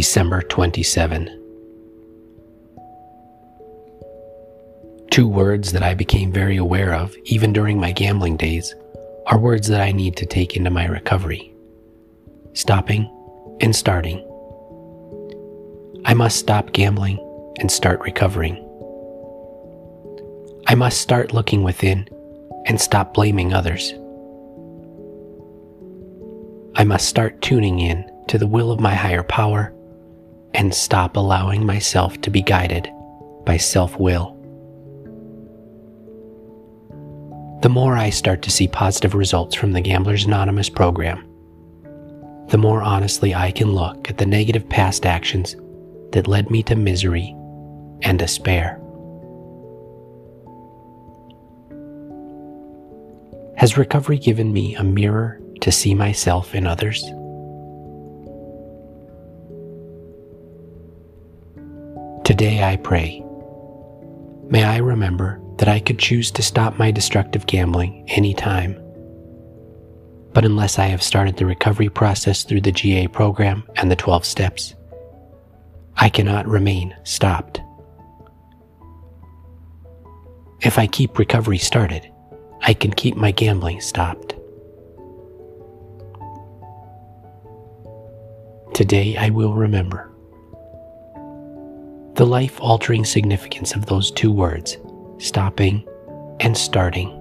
December 27. Two words that I became very aware of, even during my gambling days, are words that I need to take into my recovery stopping and starting. I must stop gambling and start recovering. I must start looking within and stop blaming others. I must start tuning in to the will of my higher power and stop allowing myself to be guided by self will. The more I start to see positive results from the Gamblers Anonymous program, the more honestly I can look at the negative past actions that led me to misery and despair. Has recovery given me a mirror to see myself in others? Today I pray. May I remember that I could choose to stop my destructive gambling anytime. But unless I have started the recovery process through the GA program and the 12 steps, I cannot remain stopped. If I keep recovery started, I can keep my gambling stopped. Today I will remember the life altering significance of those two words stopping, and starting.